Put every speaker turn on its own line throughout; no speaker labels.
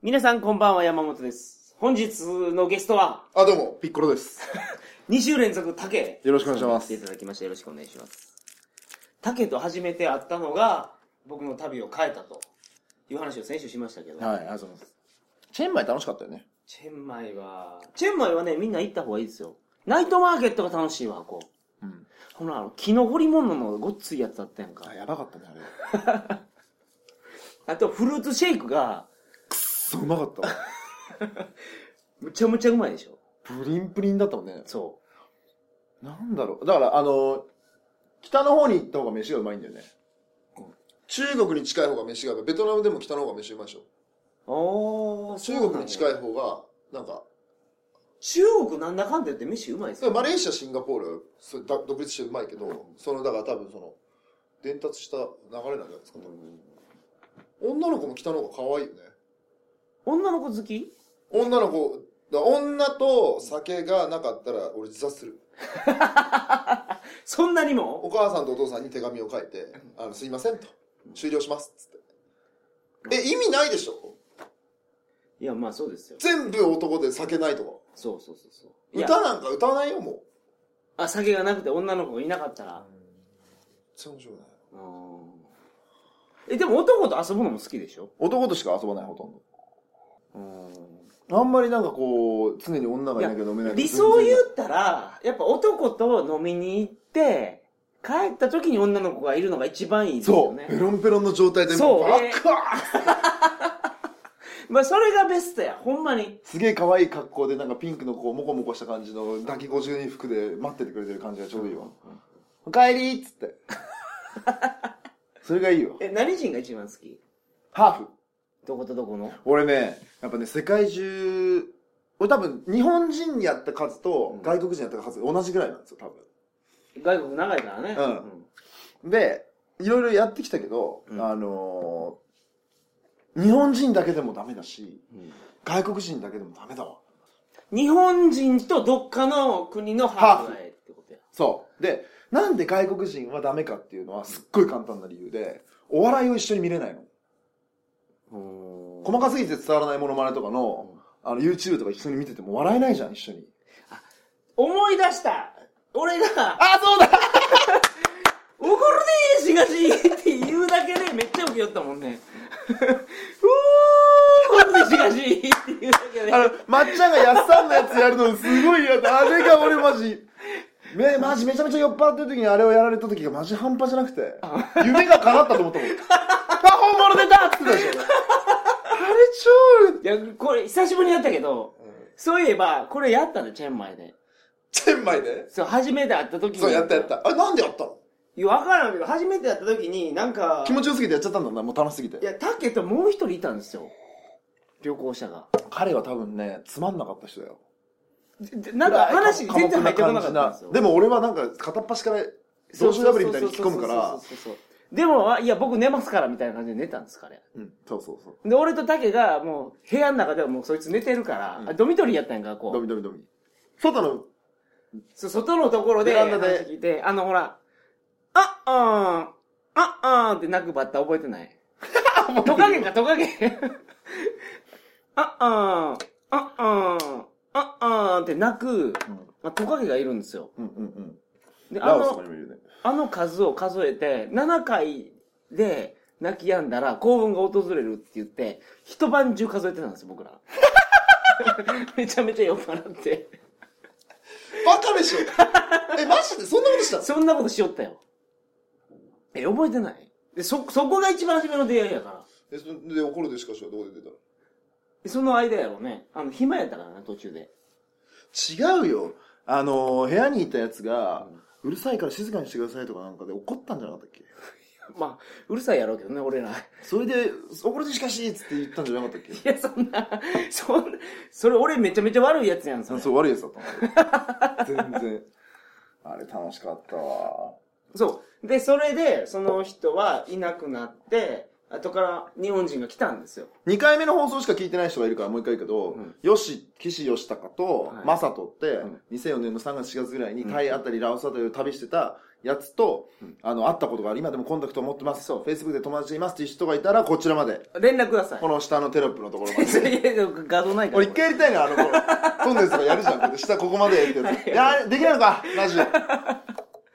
皆さんこんばんは、山本です。本日のゲストは、
あ、どうも、ピッコロです。
2週連続、竹。
よろしくお願いします
来ていただきましてよろしくお願いします。竹と初めて会ったのが、僕の旅を変えたという話を先週しましたけど、
はい、ありがとうございます。チェンマイ楽しかったよね。
チェンマイは、チェンマイはね、みんな行った方がいいですよ。ナイトマーケットが楽しいわ、こう。
うん。
ほら、あの、木の彫り物のごっついやつあったやんか
あ、。やばかったね、あれ。
あと、フルーツシェイクが、
そう、うまかったわ。
むちゃむちゃうまいでしょ。
プリンプリンだったもんね。
そ
なんだろう。だから、あの、北の方に行った方が飯がうまいんだよね。
中国に近い方が飯がうまいベトナムでも北の方が飯うまいでしょ
う。おー、
中国に近
い。
い方がなんか
中国なんだかんだ言って飯うまいですよ。
でもマレーシアシンガポールはそれだ独立してうまいけどそのだから多分その伝達した流れなんじゃないですか、女の子も北の方が可愛いよね
女の子好き？
女の子。だ女と酒がなかったら俺自殺する。
そんなにも？
お母さんとお父さんに手紙を書いて「あのすいません」と「終了します」っつって。え意味ないでしょ？
いや、まあそうですよ。
全部男で酒ないとか。
そうそうそうそう。いや
歌なんか歌わないよもう。
あ、酒がなくて女の子がいなかったら。
全然面白くない。
うんえ、でも男と遊ぶのも好きでしょ？
男としか遊ばない、ほとんど。あんまりなんかこう、常に女がいなきゃ飲めない
理想言ったら、やっぱ男と飲みに行って、帰った時に女の子がいるのが一番いいですよ
そう、
ね。
ペロンペロンの状態で、
そう
バ
えー
カ
まあそれがベストや、ほんまに。
すげえ可愛い格好で、なんかピンクのこう、モコモコした感じの抱き50人服で待っててくれてる感じがちょうどいいわ。おかえりっつって。それがいいよ。
え、何人が一番好き？
ハーフ。
どことどこの？
俺ね、やっぱね、世界中、俺多分、日本人やった数と外国人やった数同じぐらいなんですよ、多
外国長いからね。
うん分。で、いろいろやってきたけど、
うん
あのー日本人だけでもダメだし、
うん
外国人だけでもダメだわ。
日本人とどっかの国のハーフってことや。
そう。で、なんで外国人はダメかっていうのはすっごい簡単な理由で、お笑いを一緒に見れないの。細かすぎて伝わらないモノマネとかの、あの、YouTube とか一緒に見てても笑えないじゃん、一緒に。
思い出した俺が、
あ、そうだ
怒るねーしがしって言うだけでめっちゃ受けよったもんね。うー怒るねーしがしって言うだけで。
あの、まっちゃんがやっさんのやつやるのすごい嫌だ。あれが俺マジ、め、マジめちゃめちゃ酔っ払ってる時にあれをやられた時がマジ半端じゃなくて、夢が叶ったと思ったもん。あ、本物出たって言ってたでしょ。あれ超、
いや、これ久しぶりにやったけど、そういえば、これやったの、チェンマイで。
チェンマイで？
そう、初めて会った時に。
そうやったやっ。たあれなんでやったの？
いや、わからんけど、初めて会った時に、なんか、
気持ちよすぎてやっちゃったんだな、もう楽しすぎて。
いや、タケともう一人いたんですよ。旅行者が。
彼は多分ね、つまんなかった人だよ。
でなんか話に全然入ってこなかったんですよ。
でも俺はなんか片っ端から、同士破りみたいに引き込むから
そう、そうそうそうでも、あいや、僕寝ますから、みたいな感じで寝たんです、彼。
うん、そうそうそう。
で、俺とタケが、もう、部屋の中ではもうそいつ寝てるから、
うん
あドミトリーやったんやんか、こう。
ドミドミドミ。外の、
そう外のところで話聞いて、あの、ほら、あ、あーん、あ、あーんって泣くバッタ覚えてない？トカゲか、トカゲ。あ、あーん、あ、あーん、あ、あーんって泣く、まあ、トカゲがいるんですよ。
うんうんうん。
で、あ
ラオスとか
の、
にもいるね。
あの数を数えて、7回で泣き止んだら幸運が訪れるって言って、一晩中数えてたんですよ、僕ら。めちゃめちゃ酔っ払って。
バカでしょえマジで？そんなことしたの？
そんなことしよったよ。え、覚えてない？で、そ、そこが一番初めの出会いやから。
えそで怒るでしかしはどこで出たの？
でその間やろうね。あの、暇やったからな、途中で。
違うよ。あのー、部屋にいたやつが、うるさいから静かにしてくださいとかなんかで怒ったんじゃなかったっけ？
まあ、うるさいやろうけどね、俺ら。い
それで、怒るでしかしっつって言ったんじゃなかったっけ？
や、そんな、そんな、それ俺めちゃめちゃ悪いやつやん、それ。
そう、悪いやつだったの。全然。あれ楽しかったわ。
そう。で、それで、その人はいなくなって、後から日本人が来たんですよ。
2回目の放送しか聞いてない人がいるからもう一回言うけど、
うん
よし、岸義孝と
はい
マサトって、
ん
2004年の3月4月ぐらいにタイあたり、ラオスあたりを旅してたやつと、
うん
あの、会ったことがある、今でもコンタクトを持ってます。
そう
Facebook で友達いますっていう人がいたら、こちらまで。
連絡ください
こ。の下のテロップのところまで。
いやいや画像ないから。
俺一回やりたいな、あの、こ うトンネルズとかやるじゃん。下ここまでってやつ。いや、できないのか、ラジオ。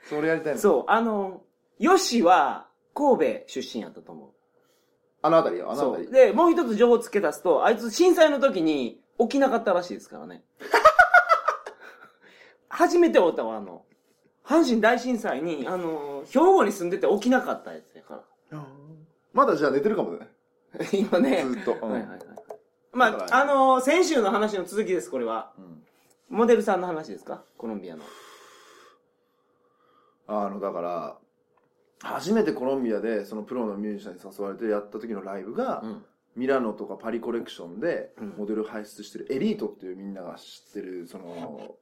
それやりたいの。
そう、あの、ヨシは神戸出身やったと思う。
あのあたりよ、あのあ
そう。
たり。
で、もう一つ情報付け足すと、あいつ震災の時に起きなかったらしいですからね。初めておったわ、あの、阪神大震災に、あの、兵庫に住んでて起きなかったやつやから。
まだじゃあ寝てるかもね。
今ね。
ずっと。うん
はいはいはい。まあ、
だから
あの先週の話の続きです、これは。
うん
モデルさんの話ですか？コロンビアの。
あの、だから、初めてコロンビアで、そのプロのミュージシャンに誘われてやった時のライブが、
うん。
ミラノとかパリコレクションで
うん
モデルを輩出してるエリートっていうみんなが知ってる、その、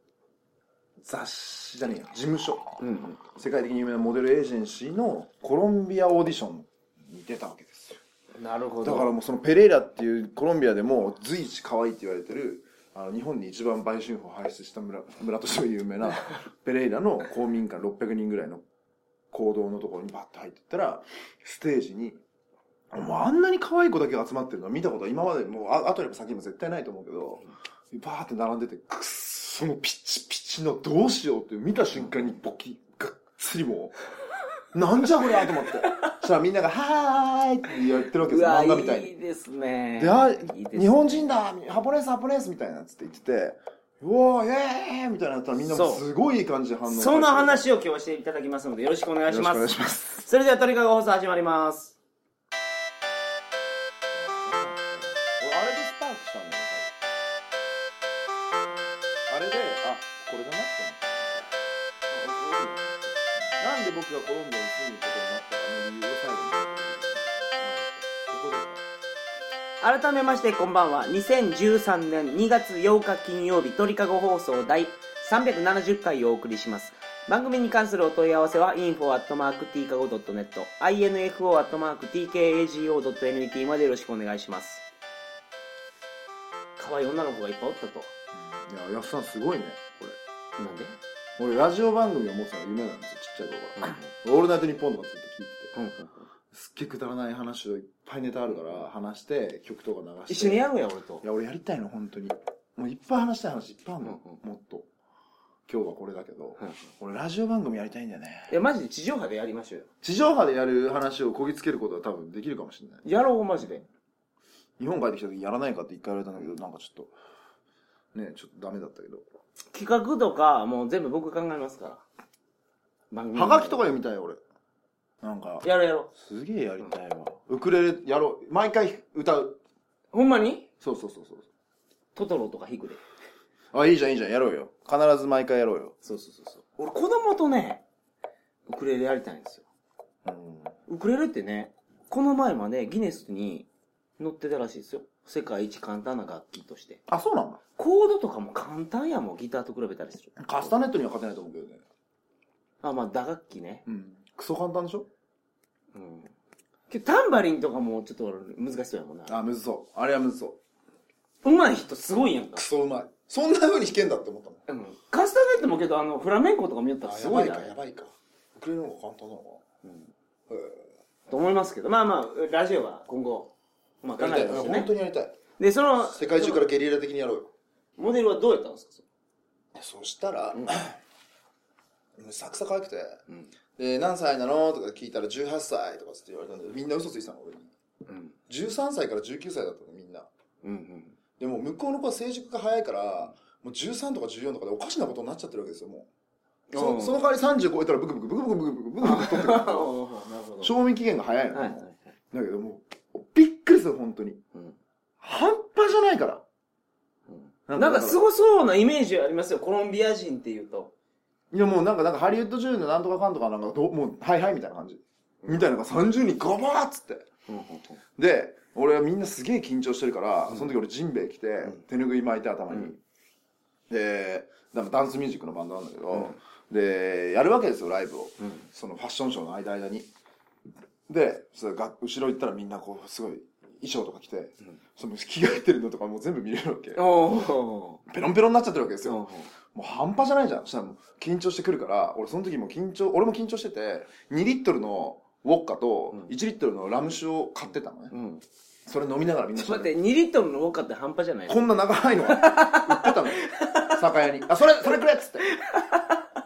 雑誌じゃねえよ、事務所。
うんうん。
世界的に有名なモデルエージェンシーのコロンビアオーディションに出たわけですよ。
なるほど。
だからもうそのペレイラっていうコロンビアでも随一可愛いって言われてるあの日本に一番売春婦を輩出した村村としても有名なペレイラの公民館600人ぐらいの行動のところにバッと入っていったらステージにもうあんなに可愛い子だけが集まってるのは見たことは今までもうあ後にも先にも絶対ないと思うけどバーって並んでてくっそのピッチピチのどうしようって見た瞬間にボキがっつりもうなんじゃこりゃと思って。そしたらみんなが「はーい」って言ってるわけですよ漫画みたいに。
いいですね。
で、あ、
いいね。
日本人だハポネスハポネスみたいなっつって言ってて、うわー、イエーイみたいなやったらみんなすごいいい感じで反応
その話を今日していただきますので、よろしくお願いします。
よろしくお願いします。
それでは、鳥かご放送始まります。
俺、あれでスパークしたんだよ、多分あれで、あ、これだなって思った。なんで僕がコロンビアに住むことになったかの理由を最後にここで
改めまして、こんばんは。2013年2月8日金曜日、鳥かご放送第370回をお送りします。番組に関するお問い合わせは info.tkago.net info.tkago.net までよろしくお願いします。可愛い女の子がいっぱいおったと。
いや、やっさんすごいね、これ。
なんで？
俺、ラジオ番組を持つのが夢なんですよ、ちっちゃい頃から。オールナイトニッポンとかずっと聞いてて。
うんうん
すっげえくだらない話をいっぱいネタあるから話して曲とか流して。
一緒にやろうや、俺と。
い。や俺やりたいの本当に。もういっぱい話したい話いっぱいあるの、
うん
もっと。今日はこれだけど、
うん
俺ラジオ番組やりたいんだよね。
いや、マジで地上波でやりましょうよ。
地上波でやる話をこぎつけることは多分できるかもしれない。
やろう、マジで。
日本帰ってきた時やらないかって一回言われたんだけどなんかちょっとねちょっとダメだったけど。
企画とか、もう全部僕考えますから。番組
はがきとか読みたい俺なんか
やろうやろ
すげえやりたいわウクレレやろう毎回歌う
う。ほんまに？
そうそうそうそう
トトロとか弾くで。
あいいじゃんいいじゃんやろうよ必ず毎回やろうよ
そうそうそうそう。俺子供とね、ウクレレやりたいんですよ。
うん
ウクレレってね、この前までギネスに載ってたらしいですよ。世界一簡単な楽器として。
あそうなんだ
コードとかも簡単やもん、ギターと比べたりする。
カスタネットには勝てないと思うけどね
あ、まあ打楽器ね。
うんクソ簡単でしょ？
うん。けどタンバリンとかもちょっと俺難しそうやもんな。
あむずそうあれはむずそう
うまい人すごいやんか
ク。ソうまい。そんな風に弾けんだって思ったもん。
うん。カスタネットもけど、あの、フラメンコとか見よったら
あ
すごいな
やばいか、。やばいか。ウクレレの方が簡単なのか
うんと思いますけど、まあまあ、ラジオは今後、まあ考
えやりたい。本
えてますよね
当。にやりたい。
で、その、
世界中からゲリラ的にやろうよ。
モデルはどうやったんですか
そしたら、
うん
もうサクサ可愛くて、
うん。
で、何歳なの？とか聞いたら18歳とかつって言われたんだけど、みんな嘘ついてたの、俺に。
うん。
13歳から19歳だったの、みんな。
うん。
でも、向こうの子は成熟が早いから、もう13とか14とかでおかしなことになっちゃってるわけですよ、もう。
うん
そその代わり30超えたらブクブクブクブクブクブクブクブク取ってくる
なるほど。
賞味期限が早いの、
はいはいはい。
だけどもうびっくりする本当に
うん
半端じゃないから
うんなんかすごそうなイメージありますよ、コロンビア人っていうと。
いやもうなんかなんかハリウッド女優のなんとかかんとかなんかどもうはいはいみたいな感じ。みたいなのが30人ガバーっつって。で俺はみんなすげえ緊張してるから、その時俺ジンベエ着て、
ん。
手ぬぐい巻いて頭に、
うん。
でなんかダンスミュージックのバンドなんだけど、でやるわけですよライブを。
うん。
そのファッションショーの間間に。でそれが後ろ行ったらみんなこうすごい装とか着て、その着替えてるのとかもう全部見れるわけ。
お
ペロンペロンになっちゃってるわけですよ。
ー
もう半端じゃないじゃん。そしたらもう緊張してくるから、俺その時も緊張、俺も緊張してて、2リットルのウォッカと
うん
1リットルのラム酒を買ってたのね。
うん。
それ飲みながらみんな
ちょっと待って、2リットルのウォッカって半端じゃない
こんな長いの？が売ってたの？よ。酒屋に。あ、それ、それくれっつって。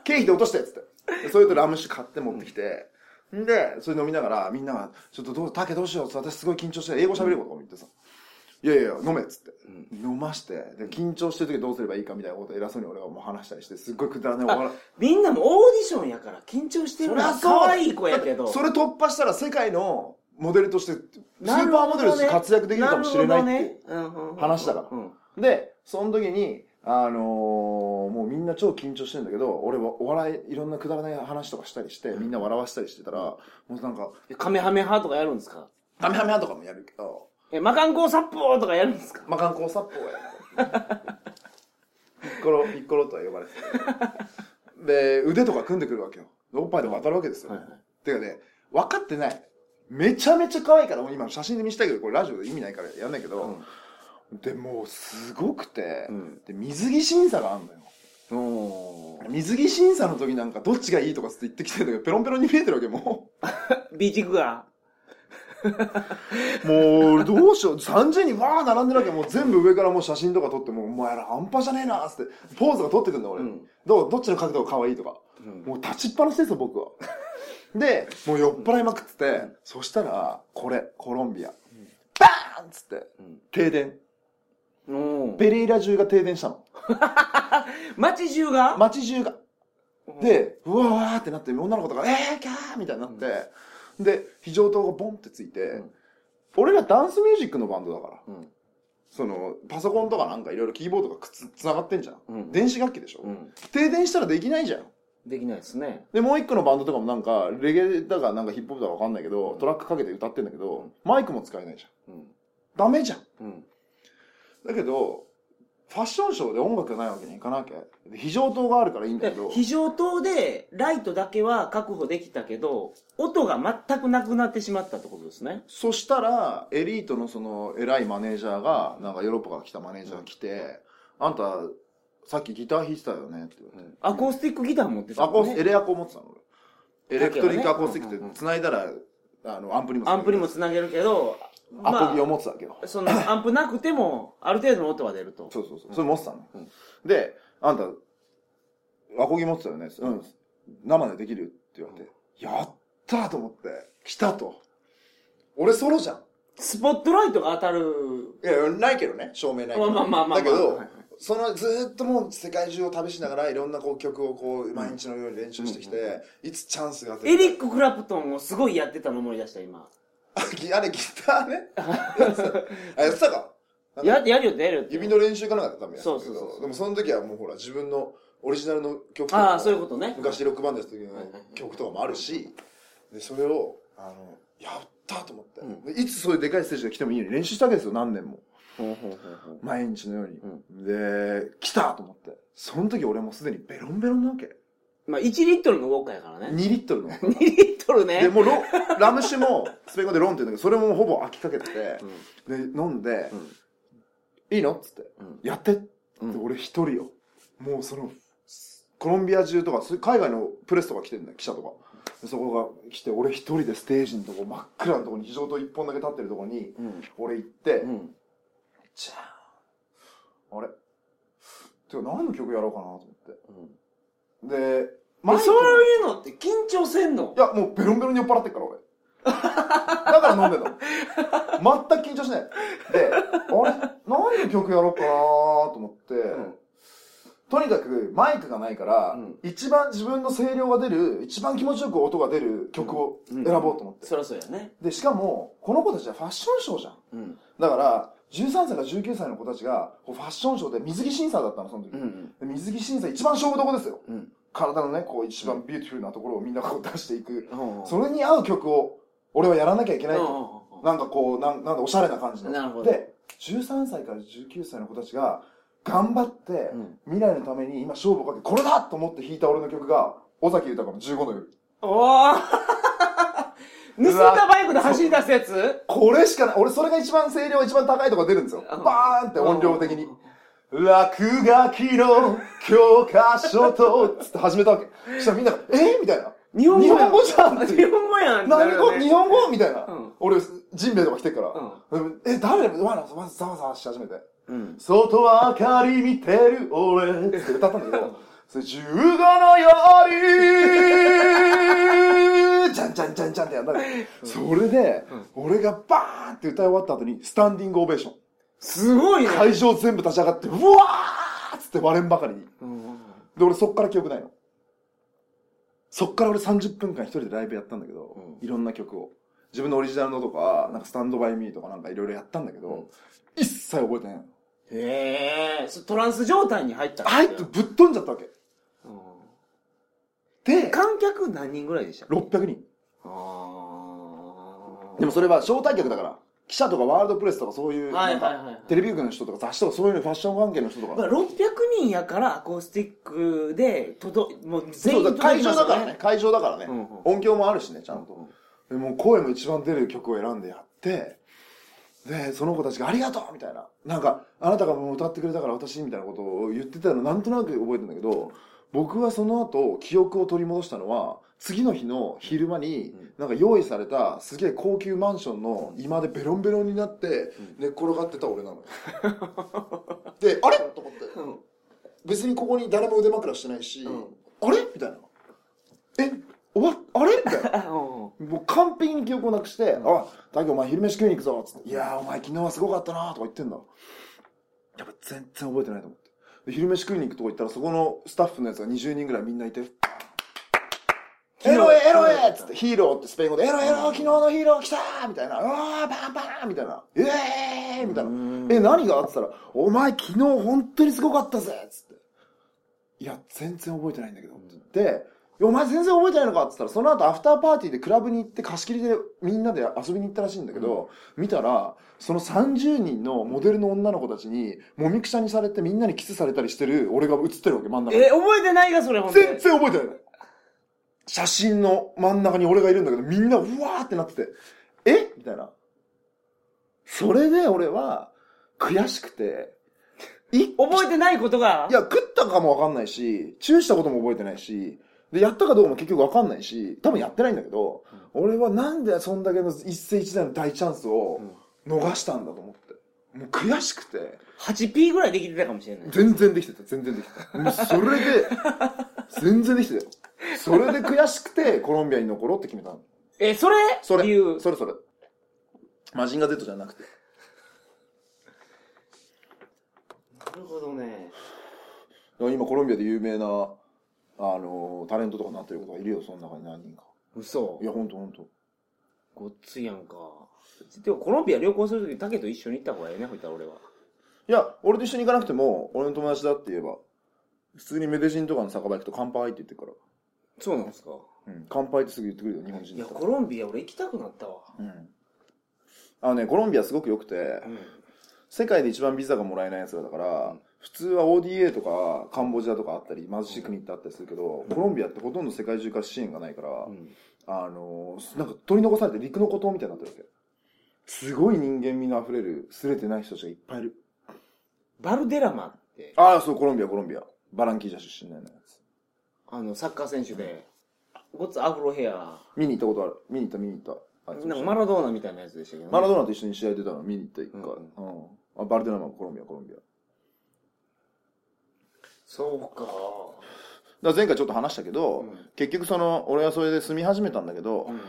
経費で落としてっつって。でそれとラム酒買って持ってきて、んで、それ飲みながら、みんなが、ちょっとどう、タケどうしようって、私すごい緊張して、英語喋れることかも言ってさ。いやいや、飲めっつって。飲まして、で、緊張してる時どうすればいいかみたいなことを偉そうに俺がもう話したりして、すっごいくだらない。
みんなもオーディションやから緊張してるな。可愛い子やけど。
それ突破したら世界のモデルとして、スーパーモデルとして活躍できるかもしれないって話だから
うん
で、その時に、あのーもうみんな超緊張してるんだけど、俺はお笑い、いろんなくだらない話とかしたりして、みんな笑わせたりしてたら、もうなんか、
カメハメハとかやるんですか？
ハメハメハとかもやるけど、
え、マカンコーサッポーとかやるんですか？
まあ、観光サップをやる。ピッコロ、ピッコロとは呼ばれてた。で、腕とか組んでくるわけよ。おっぱいとか当たるわけですよ。
はいはい
てかね、分かってない。めちゃめちゃ可愛いから、もう今写真で見せたいけど、これラジオで意味ないからやんないけど、で、もうすごくて、
うん
で、水着審査があんのよ。水着審査の時なんかどっちがいいとかつって言ってきてんだけど、ペロンペロンに見えてるわけ、も
ビーチ。
もう、どうしよう。30人わー並んでるわけ。もう全部上からもう写真とか撮って、もう、お前ら半端じゃねえなーって、ポーズが撮ってくんだ、俺。
うん
どうどっちの角度が可愛いとか。もう立ちっぱなしですよ、僕は。で、もう酔っ払いまくってて、そしたら、これ、コロンビア。バーンっつって、停電。
おー
ペレイラ中が停電したの。
街中が？
街中が。で、うわーってなって、女の子とか、えー、キャーみたいになって、で、非常灯がボンってついて、
ん
俺らダンスミュージックのバンドだから、
うん
その、パソコンとかなんかいろいろキーボードがくつ、つながってんじゃん。
うん
電子楽器でしょ、
うん
停電したらできないじゃん。
できないですね。
で、もう一個のバンドとかもなんか、レゲエだかなんかヒップホップだかわかんないけど、トラックかけて歌ってんだけど、マイクも使えないじゃん。ダメじゃん。
うん。
だけど、ファッションショーで音楽がないわけにいかなきゃ。で非常灯があるからいいんだけど、
非常灯でライトだけは確保できたけど、音が全くなくなってしまったってことですね。
そしたら、エリートのその偉いマネージャーが、なんかヨーロッパから来たマネージャーが来て、あんた、さっきギター弾いてたよねって言われて。
アコースティックギター持ってた
アコース、
もんね
エレアコ持ってたの俺。エレクトリックアコースティック
うんうんうん
って繋いだら、あの、アンプにも
アンプにもつなげるけど、
アコギを持ってたわけよ。
その アンプなくても、ある程度の音は出ると。
そうそうそう。それ持ってたの。
うん
で、あんた、アコギ持ってたよね？うん。生でできるって言われて、やったーと思って、来たと。俺ソロじゃん。
スポットライトが当たる。
いや、ないけどね、照明ないけど。
まあまあまあまあ
だけど
はいはい、
そのずーっともう世界中を旅しながらいろんなこう曲をこう毎日のように練習してきて、いつチャンスが。
エリック・クラプトンもすごいやってたの思い出した、今。
あれギターね。やってたあ、やってたか？
ややるよ、やるよ。
指の練習かなんかってたけ
そうそうそう
ど、でもその時はもうほら自分のオリジナルの曲と
ああ、
か
そういうことね。
昔ロックバンドやった時の曲とかもあるし、で、それを、あの、やったと思って、
うん
でいつそういうでかいステージが来てもいいように練習したわけですよ、何年も。毎日のように。で、来たと思って。その時俺もうすでにベロンベロンなわけ。
まあ、1リットルのウォッカやからね。
2リットルの。
2リットルね。
で、もうロ、ラム酒も、スペイン語でロンって言うんだけど、それもほぼ飽きかけてて、で、飲んで、いいの？っつって、
うん
やってって、
うん
俺一人よ。もうその、コロンビア中とか、海外のプレスとか来てんだよ、記者とか。でそこが来て、俺一人でステージのとこ、真っ暗なとこに、非常灯一本だけ立ってるとこに、
うん。
俺行って、
うん。
じゃあ、あれ？てか何の曲やろうかなと思って。で、
まあ、
イク
そういうのって緊張せんの？
いや、もうベロンベロンに酔っ払ってっから、俺。だから飲んでんの。全く緊張しない。で、あれ？何の曲やろうかなと思って、
ん
とにかくマイクがないから、
うん
一番自分の声量が出る、一番気持ちよく音が出る曲を選ぼうと思って。
そりゃそうやね。
で、しかも、この子たちはファッションショーじゃん。
うん。
だから、13歳から19歳の子たちが、ファッションショーで水着審査だったの、その時。
うん。
で水着審査一番勝負どこですよ。
うん。
体のね、こう一番ビューティフルなところをみんなこう出していく。
うん。
それに合う曲を俺はやらなきゃいけないなんかこう、なんなんだ、おしゃれな感じの。
なるほど
で、13歳から19歳の子たちが、頑張って
うん、
未来のために今勝負をかけ、これだと思って弾いた俺の曲が、尾崎豊の15の夜。
おー 盗んだバイクで走り出すやつ？
これしかない。俺、それが一番声量一番高いとこ出るんですよ。
うん
バーンって音量的に。落書きの教科書と、つって始めたわけ。そしたらみんなが、え？みたいな。
日本語
日本語じゃん
日本語やんってな
何語、日本語？みたいな。
うん
俺、ジンベエとか来てっから。うんえ、誰わら、まずざわざわし始めて。
うん。
外明かり見てる俺って歌ったんだけど、それ15の夜じゃんじゃんじゃんじゃんってやったんだけど、それで、俺がバーンって歌い終わった後に、スタンディングオベーション。
すごいね。
会場全部立ち上がって、うわーっつって割れんばかりに。
うん
で、俺そっから記憶ないの。そっから俺30分間一人でライブやったんだけど、
う
いろんな曲を。自分のオリジナルのとか、なんかスタンドバイミーとかなんかいろいろやったんだけど、一切覚えてないの。
へえ、そトランス状態に入ったん
入ってぶっ飛んじゃったわけ。
うん
で、
観客何人ぐらいでした
600人。
あー
でもそれは招待客だから、記者とかワールドプレスとかそういう、
はい
なんかテレビ局の人とか雑誌とかそういうのファッション関係の人とか。
まあ、600人やからアコースティックで届もう全員届きますよ
場だからね。会場だからね。音響もあるしね、ちゃんと。でもう声も一番出る曲を選んでやって、で、その子たちがありがとうみたいな。なんか、あなたがもう歌ってくれたから私みたいなことを言ってたのなんとなく覚えてるんだけど、僕はその後、記憶を取り戻したのは、次の日の昼間に、なんか用意されたすげえ高級マンションの居間でベロンベロンになって、寝っ転がってた俺なのよ。で、あれ？と思って。
うん。
別にここに誰も腕枕してないし、
うん。
あれ？みたいな。え？終わっあれ？みたいな。もう完璧に記憶をなくして、あ、だけどお前昼飯食いに行くぞつって、いやーお前昨日はすごかったなとか言ってんだ。やっぱ全然覚えてないと思って。で昼飯食いに行くとこ行ったらそこのスタッフのやつが20人ぐらいみんないて、っつって、ヒーローってスペイン語で、エロエロ昨日のヒーロー来たーみたいな、うわーパンパンみたいな、イエーイみたいな。え、何があって言ったら、お前昨日本当にすごかったぜつって。いや、全然覚えてないんだけど。って言って、お前全然覚えてないのかって言ったら、その後アフターパーティーでクラブに行って貸し切りでみんなで遊びに行ったらしいんだけど、見たら、その30人のモデルの女の子たちに、もみくちゃにされてみんなにキスされたりしてる俺が映ってるわけ、真ん中に。
え、覚えてないか、それ、ほん
全
で。
然覚えてないの。写真の真ん中に俺がいるんだけど、みんなうわーってなってて、え？みたいな。それで俺は、悔しくて、い
覚えてないことが？
いや、食ったかもわかんないし、チューしたことも覚えてないし、で、やったかどうかも結局わかんないし、多分やってないんだけど、俺はなんでそんだけの一世一代の大チャンスを逃したんだと思って。もう悔しくて、
8P ぐらいできてたかもしれない。
全然できてた、全然できてた。もうそれで、全然できてたよ。それで悔しくて、コロンビアに残ろうって決めたの。
え、それ？
それ、
理由。
それそれ。マジンガー Z じゃなくて。
なるほどね。
今コロンビアで有名な、あのタレントとかになってる子がいるよ、その中に何人か。
嘘
い。や、ほんとほんと。
ごっついやんか。でもコロンビア旅行するとき、竹と一緒に行った方がいいね、ほいたら俺は。
いや、俺と一緒に行かなくても、俺の友達だって言えば、普通にメデジンとかの酒場行くと乾杯って言ってるから。
そうなんですか？
うん。乾杯ってすぐ言ってくるよ、日本人
いや、コロンビア俺行きたくなったわ。
うん。あのね、コロンビアすごく良くて、
うん。
世界で一番ビザがもらえない奴らだから、普通は ODA とかカンボジアとかあったり、貧しい国ってあったりするけど、コロンビアってほとんど世界中から支援がないから、
うん
あのーなんか取り残されて陸の孤島みたいになってるわけ。すごい人間味の溢れる、すれてない人たちがいっぱいいる。
バルデラマって、
ああ、そう、コロンビア、コロンビア。バランキージャ出身のやつ。
あの、サッカー選手で、ごっつアフロヘア、
見に行ったことある。見に行った、見に行った。あいつ
なんかマラドーナみたいなやつでしたけどね。
マラドーナと一緒に試合出たの見に行った一回。
う
うんん。あバルデナマン、コロンビア、コロンビア。だか
そうか。
ら前回ちょっと話したけど、
うん
結局その、俺はそれで住み始めたんだけど、
うん。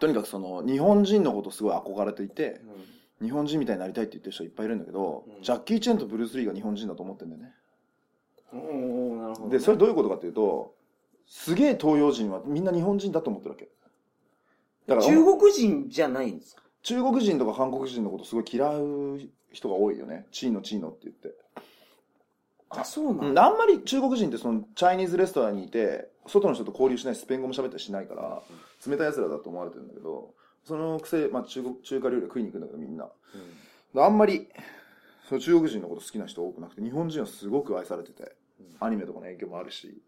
とにかくその、日本人のことすごい憧れていて、
うん
日本人みたいになりたいって言ってる人いっぱいいるんだけど、
うん
ジャッキー・チェンとブルース・リーが日本人だと思ってんだよね。
おーなるほどね。
で、それどういうことかっていうと、すげえ東洋人はみんな日本人だと思ってるわけ。だから、
中国人じゃないんですか？
中国人とか韓国人のことすごい嫌う人が多いよね。チーノチーノって言って。
あ、そうな
うん。あんまり中国人ってそのチャイニーズレストランにいて、外の人と交流しないし、スペイン語も喋ったりしないから、冷たい奴らだと思われてるんだけど、そのくせ、まあ中国、中華料理食いに行くんだけどみんな。あんまり、その中国人のこと好きな人多くなくて、日本人はすごく愛されてて、アニメとかの影響もあるし、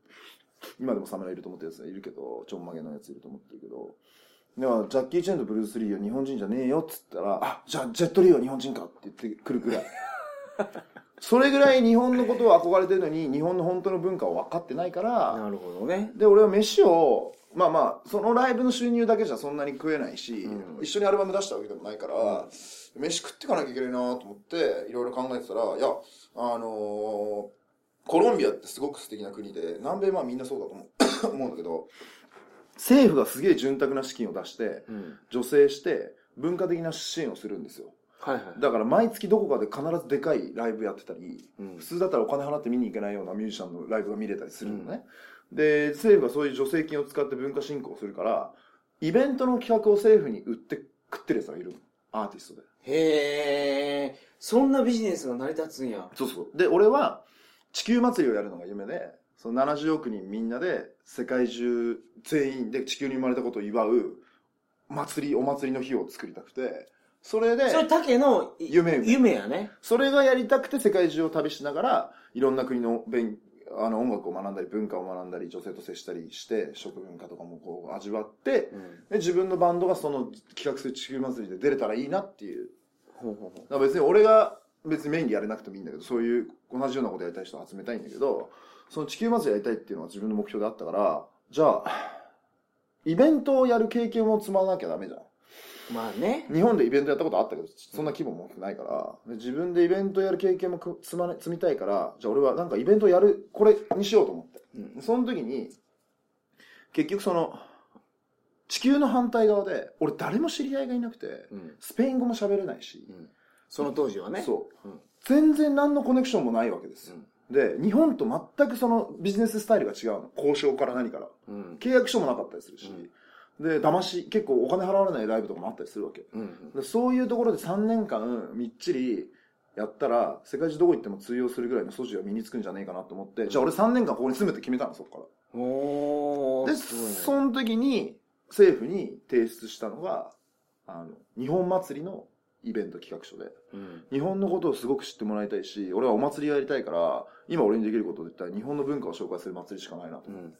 今でもサムライいると思ってるやついるけど、ちょんまげのやついると思ってるけど、ではジャッキー・チェンとブルース・リーは日本人じゃねえよっつったら、あ、じゃあジェット・リーは日本人かって言ってくるくらい。それぐらい日本のことを憧れてるのに、日本の本当の文化を分かってないから、
なるほどね。
で、俺は飯を、まあまあ、そのライブの収入だけじゃそんなに食えないし、
うん
一緒にアルバム出したわけでもないから、飯食ってかなきゃいけないなと思って、いろいろ考えてたら、いや、あのーコロンビアってすごく素敵な国で、南米まあみんなそうだと思う 思うんだけど、
政府がすげえ潤沢な資金を出して、
うん。
助成して、文化的な支援をするんですよ。
はいはい。
だから毎月どこかで必ずでかいライブやってたり、
うん
普通だったらお金払って見に行けないようなミュージシャンのライブが見れたりするのね。で、政府がそういう助成金を使って文化振興をするから、イベントの企画を政府に売って食ってる奴がいるの。アーティストで。
へえ、そんなビジネスが成り立つんや。
そうそう。で、俺は地球祭りをやるのが夢で、その70億人みんなで世界中全員で地球に生まれたことを祝う祭り、お祭りの日を作りたくて、それで、
それ、竹のい
夢
夢やね。
それがやりたくて世界中を旅しながら、いろんな国の勉あの音楽を学んだり、文化を学んだり、女性と接したりして、食文化とかもこう味わって、
うん。
で自分のバンドがその企画する地球祭りで出れたらいいなっていう。
ほうほうほ
だから別に俺が別にメインでやれなくてもいいんだけど、そういう同じようなことやりたい人を集めたいんだけど、その地球祭りやりたいっていうのは自分の目標であったから、じゃあ、イベントをやる経験を積まなきゃダメじゃん。
う。まあね。
日本でイベントやったことあったけど、そんな規模も持ってないから、で自分でイベントやる経験もく積まね積みたいから、じゃあ俺はなんかイベントやる、これにしようと思って。
うん。
その時に、結局その、地球の反対側で、俺誰も知り合いがいなくて、
うん。
スペイン語も喋れないし、
うん。その当時はね。
そう、
うん
全然何のコネクションもないわけですよ。で、日本と全くそのビジネススタイルが違うの。交渉から何から。
うん。
契約書もなかったりするし、で、騙し、結構お金払われないライブとかもあったりするわけ。
うん。
でそういうところで3年間みっちりやったら、世界中どこ行っても通用するぐらいの素地が身につくんじゃねえかなと思って、じゃあ俺3年間ここに住むって決めたの、そこから。でその時に政府に提出したのが、あの、日本祭りのイベント企画書で、
うん。
日本のことをすごく知ってもらいたいし、俺はお祭りやりたいから、今俺にできることで言ったら日本の文化を紹介する祭りしかないなと
う。ん。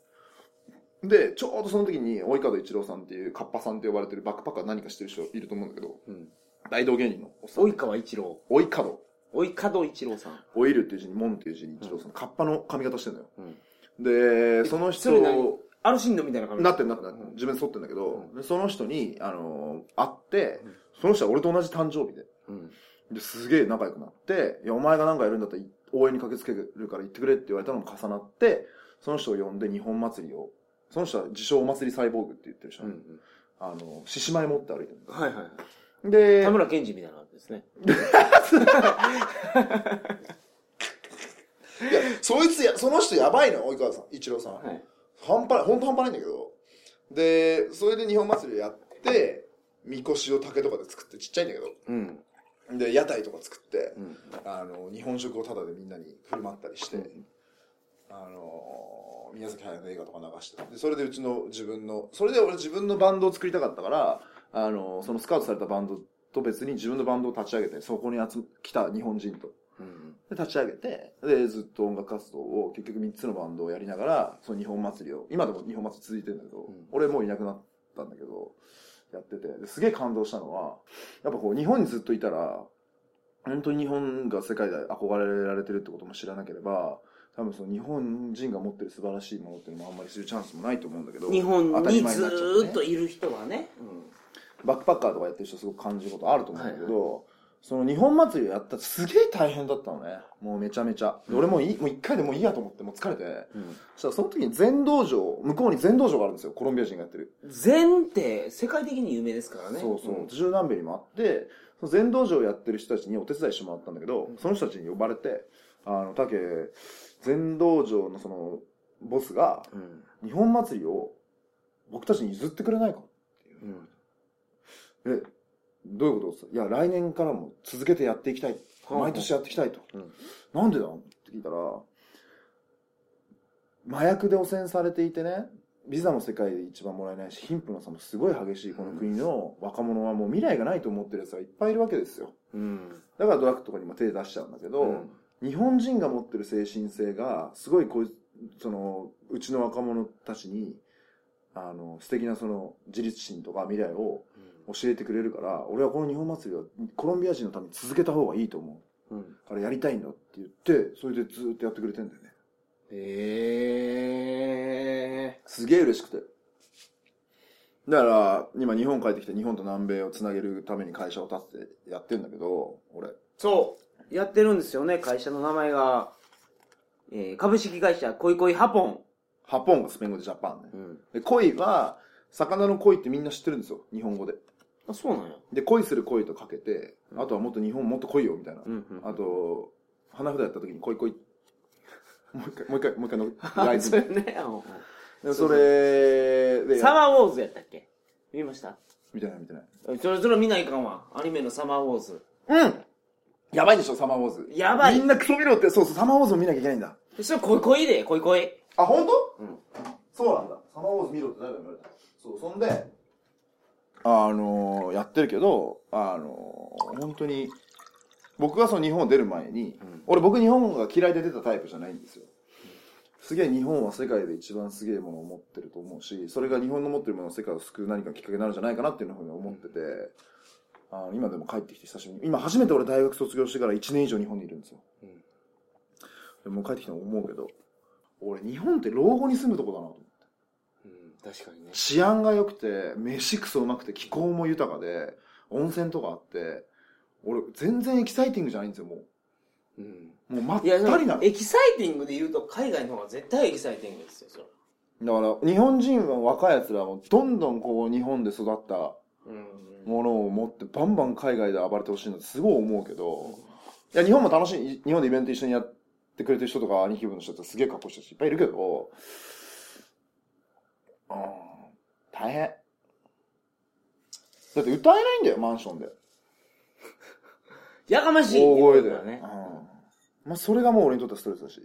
で、ちょうどその時に、及川一郎さんっていう、カッパさんって呼ばれてるバックパッカー何かしてる人いると思うんだけど、
うん。
大道芸人のおっさん。
及川一郎。
及川。
及川一郎さん。
オイルっていう字に、モンっていう字に一郎さん、カッパの髪型してんのよ。
うん。
で、その人
それ何アルシンドみたいな感じ
なってんなってん自分で剃ってんだけど、
う
でその人に、あのー会って
うん、
その人は俺と同じ誕生日で、
うん。
ですげえ仲良くなって、いや、お前がなんかやるんだったら応援に駆けつけるから言ってくれって言われたのも重なって、その人を呼んで日本祭りを、その人は自称お祭りサイボーグって言ってる人
う
なの、
ん。
あの、獅子舞持って歩いてるんだ
はいはい。
で
田、村健二みたいな感じですね。
いや、そいつや、その人やばいの、及川さん、一郎さん。
はい。
半端ない、ほんと半端ないんだけど。で、それで日本祭りをやって、みこしを竹とかで作って、ちっちゃいんだけど。
うん。
で、屋台とか作って
う、ん。
あの、日本食をタダでみんなに振る舞ったりして、
うん
あの、宮崎駿の映画とか流して。で、それでうちの自分の、それで俺自分のバンドを作りたかったから、あの、そのスカウトされたバンドと別に自分のバンドを立ち上げて、そこに集ま来た日本人と。
うん。
で、立ち上げて、で、ずっと音楽活動を結局3つのバンドをやりながら、その日本祭りを、今でも日本祭り続いてるんだけど、
ん
俺もういなくなったんだけど、やってて、ですげえ感動したのは、やっぱこう、日本にずっといたら、本当に日本が世界で憧れられてるってことも知らなければ、多分その日本人が持ってる素晴らしいものっていうのもあんまり知るチャンスもないと思うんだけど、
日本にず
っ
といる人はね。
バックパッカーとかやってる人すごく感じることあると思うんだけど、その日本祭りをやったらすげえ大変だったのね。もうめちゃめちゃ。で俺もういい、もう一回でもういいやと思って、もう疲れて。
うん。
そしたらその時に全道場、向こうに全道場があるんですよ。コロンビア人がやってる。
禅って世界的に有名ですからね。
そうそう。中南米にもあって、その全道場をやってる人たちにお手伝いしてもらったんだけど、その人たちに呼ばれて、あの、竹、全道場のその、ボスが、
うん。
日本祭りを僕たちに譲ってくれないか
うん。
え、どういうこといや、来年からも続けてやっていきたい。
はあ
毎年やっていきたいと。
うん
なんでだ？って聞いたら、麻薬で汚染されていてね、ビザも世界で一番もらえないし、貧富の差もすごい激しいこの国の若者はもう未来がないと思ってる奴がいっぱいいるわけですよ。
うん。
だからドラッグとかにも手出しちゃうんだけど、
うん
日本人が持ってる精神性が、すごいこうその、うちの若者たちに、あの、素敵なその自立心とか未来を教えてくれるから、俺はこの日本祭りはコロンビア人のために続けた方がいいと思う。
うん。
からやりたいんだって言って、それでずーっとやってくれてんだよね。
へえ。
すげえ嬉しくて。だから、今日本帰ってきて日本と南米をつなげるために会社を立ててやってんだけど、俺。
そう。やってるんですよね、会社の名前が。えー、株式会社恋恋ハポン。
ハポンがスペイン語でジャパンね。
うん。
で、恋は、魚の恋ってみんな知ってるんですよ。日本語で。
あ、そうなんや。
で、恋する恋とかけて、あとはもっと日本もっと来いよ、みたいな。
うんうん。
あと、花札やった時に恋恋。もう一回、もう一回、もう一回の、ライ
そ
ズ
れね。
でそれで、
サマーウォーズやったっけ？見ました？
みたいな、みたいな。
それ、それ見ないかんわ。アニメのサマーウォーズ。
うんやばいでしょ、サマーウォーズ。
やばい
みんなクソ見ろって、そうそう、サマーウォーズも見なきゃいけないんだ。
それ恋恋で、恋恋。
あ、本当？
うん。
そうなんだ。サマーウォーズ見ろって誰が言われたそう、そんで、あのー、やってるけど、あのー、本当に、僕がその日本出る前に、
うん
俺僕日本が嫌いで出たタイプじゃないんですよ。すげえ日本は世界で一番すげえものを持ってると思うし、それが日本の持ってるものを世界を救う何かきっかけになるんじゃないかなっていうふうに思ってて、あの今でも帰ってきて久しぶりに、今初めて俺大学卒業してから1年以上日本にいるんですよ。
うん
でもう帰ってきて思うけど、俺日本って老後に住むとこだなと思って。
うん、確かにね。
治安が良くて、飯クソうまくて、気候も豊かで、温泉とかあって、俺全然エキサイティングじゃないんですよ、も
うん。
う。もうまったりなの。
エキサイティングで言うと、海外の方が絶対エキサイティングですよ、それ。
だから、日本人は若い奴らはもうどんどんこう、日本で育った
うん。
ものを持って、バンバン海外で暴れてほしいなってすごい思うけど、いや、日本も楽しい、日本でイベント一緒にやってくれてる人とか、兄貴分の人ってすげえかっこいい人いっぱいいるけど、うん、大変。だって歌えないんだよ、マンションで。
やかましい
大声で。
だね。
うん。まあ、それがもう俺にとってはストレスだし。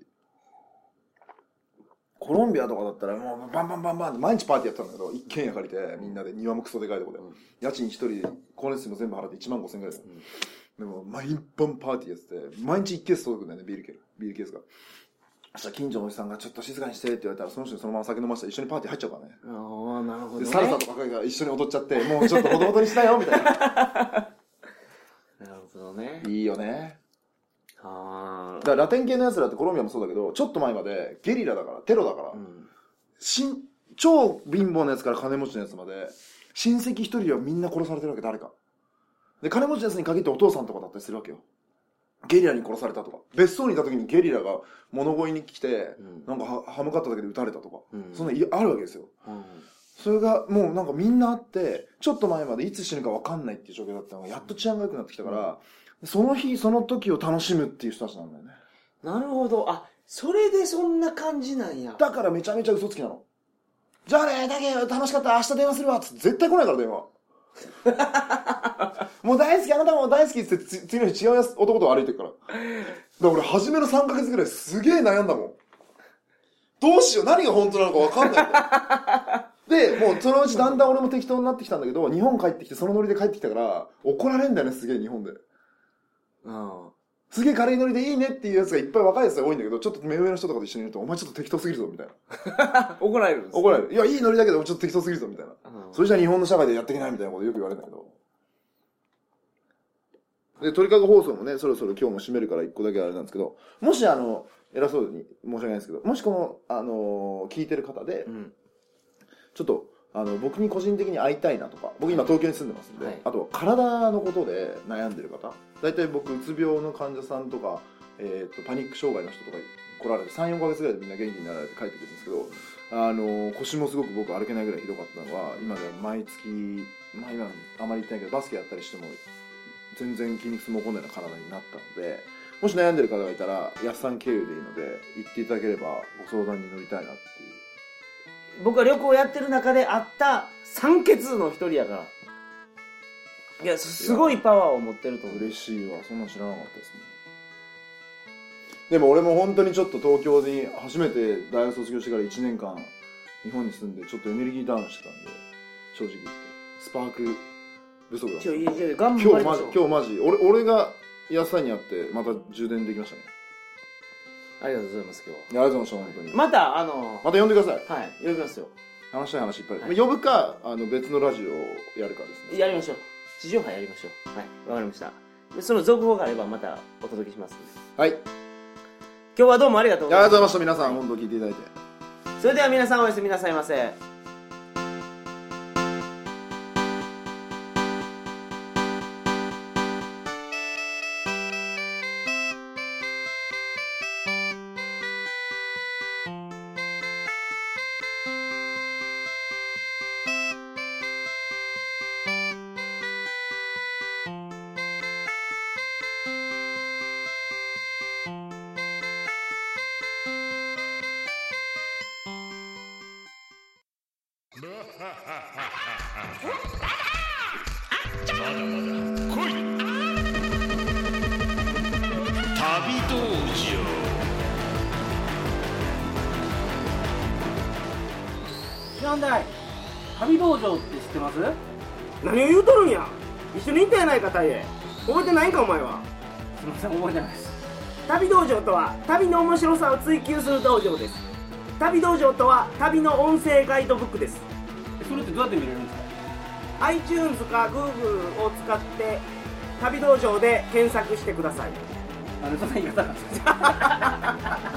コロンビアとかだったらもうバンバンバンバンって毎日パーティーやってたんだけど、一軒家借りてみんなで庭もクソでかいとこで。
うん
家賃一人、光熱費も全部払って1万5千ぐらいだよ。でも毎晩パーティーやってて、毎日1ケース届くんだよね、ビールケース。ビールケースが。そしたら近所のおじさんがちょっと静かにしてって言われたら、その人にそのまま酒飲ませたら一緒にパーティー入っちゃうからね。
ああ、なるほど、
で、
ね。
サルサとかが一緒に踊っちゃって、もうちょっとほどほどにしたよ、みたいな。
なるほどね。
いいよね。
あ
だからラテン系の奴らってコロンビアもそうだけど、ちょっと前までゲリラだから、テロだから、
あ。うん。
しん超貧乏な奴から金持ちの奴まで、親戚一人はみんな殺されてるわけ、誰か。で、金持ちの奴に限ってお父さんとかだったりするわけよ。ゲリラに殺されたとか。別荘にいた時にゲリラが物乞いに来て、
うん
なんかは歯向かっただけで撃たれたとか。
うん
そんないあるわけですよ。
うん。
それがもうなんかみんなあって、ちょっと前までいつ死ぬか分かんないっていう状況だったのが、やっと治安が良くなってきたから、その日、その時を楽しむっていう人たちなんだよね。
なるほど。あ、それでそんな感じなんや。
だからめちゃめちゃ嘘つきなの。じゃあね、だけど楽しかった、明日電話するわ、つって絶対来ないから電話。もう大好き、あなたも大好きって次の日違う男と歩いてるから。だから俺初めの3ヶ月ぐらいすげえ悩んだもん。どうしよう、何が本当なのか分かんないん。で、もうそのうちだんだん俺も適当になってきたんだけど、日本帰ってきてそのノリで帰ってきたから、怒られんだよね、すげえ日本で。
うん。
すげえ軽いノリでいいねっていうやつがいっぱい若いやつが多いんだけど、ちょっと目上の人とかと一緒にいると、お前ちょっと適当すぎるぞ、みたいな。
怒られるんです
怒られる。いや、いいノリだけど、ちょっと適当すぎるぞ、みたいな。
うん
それじゃ日本の社会でやっていけないみたいなことよく言われるんだけど。で、鳥かご放送もね、そろそろ今日も締めるから一個だけあれなんですけど、もしあの、偉そうに申し訳ないですけど、もしこの、あのー聞いてる方で
う、ん。
ちょっと、あの、僕に個人的に会いたいなとか、僕今東京に住んでますんで、
はい
あとは体のことで悩んでる方、大体僕、うつ病の患者さんとか、えっ、と、パニック障害の人とか来られて、3、4ヶ月ぐらいでみんな元気になられて帰ってくるんですけど、あの腰もすごく僕歩けないぐらいひどかったのは、今では毎月、まあ今あまり言ってないけど、バスケやったりしても、全然筋肉痛も起こんないような体になったので、もし悩んでる方がいたら、やっさん経由でいいので、行っていただければご相談に乗りたいなっていう。
僕は旅行やってる中であった酸欠の一人やから。いや、すすごいパワーを持ってると思う。
嬉しいわ。そんなん知らなかったですねでも俺も本当にちょっと東京に初めて大学卒業してから1年間日本に住んでちょっとエネルギーダウンしてたんで正直言って。スパーク不足だった。
ちょ、いやいや、頑張
今日マジ。今日マジ。俺俺が安さに会ってまた充電できましたね。
ありがとうございます、今日
いやありがとうございました本当に。
は。また、あの、
また呼んでください。
はい、呼びますよ。
話したい話いっぱい。ある、呼ぶかあの別のラジオをやるかですね。
やりましょう地上波やりましょう。はいわかりました。でその続報があればまたお届けしますんで。
はい。
今日はどうもありがとう
ありが
ございま
とうございました。皆さん本当聞いていただいて。
すそれでは皆さんおやすみなさいませ
道場
知らんだい旅道場って知ってます？
何を言うとるんや？一緒に行ったやないかタイへ。覚えてないんかお前は？
すみません覚えてないです。
旅道場とは旅の面白さを追求する道場です。旅道場とは旅の音声ガイドブックです。
えそれってどうやって見れるんですか
？iTunes か Google を使って旅道場で検索してください
なんでそんな言い方。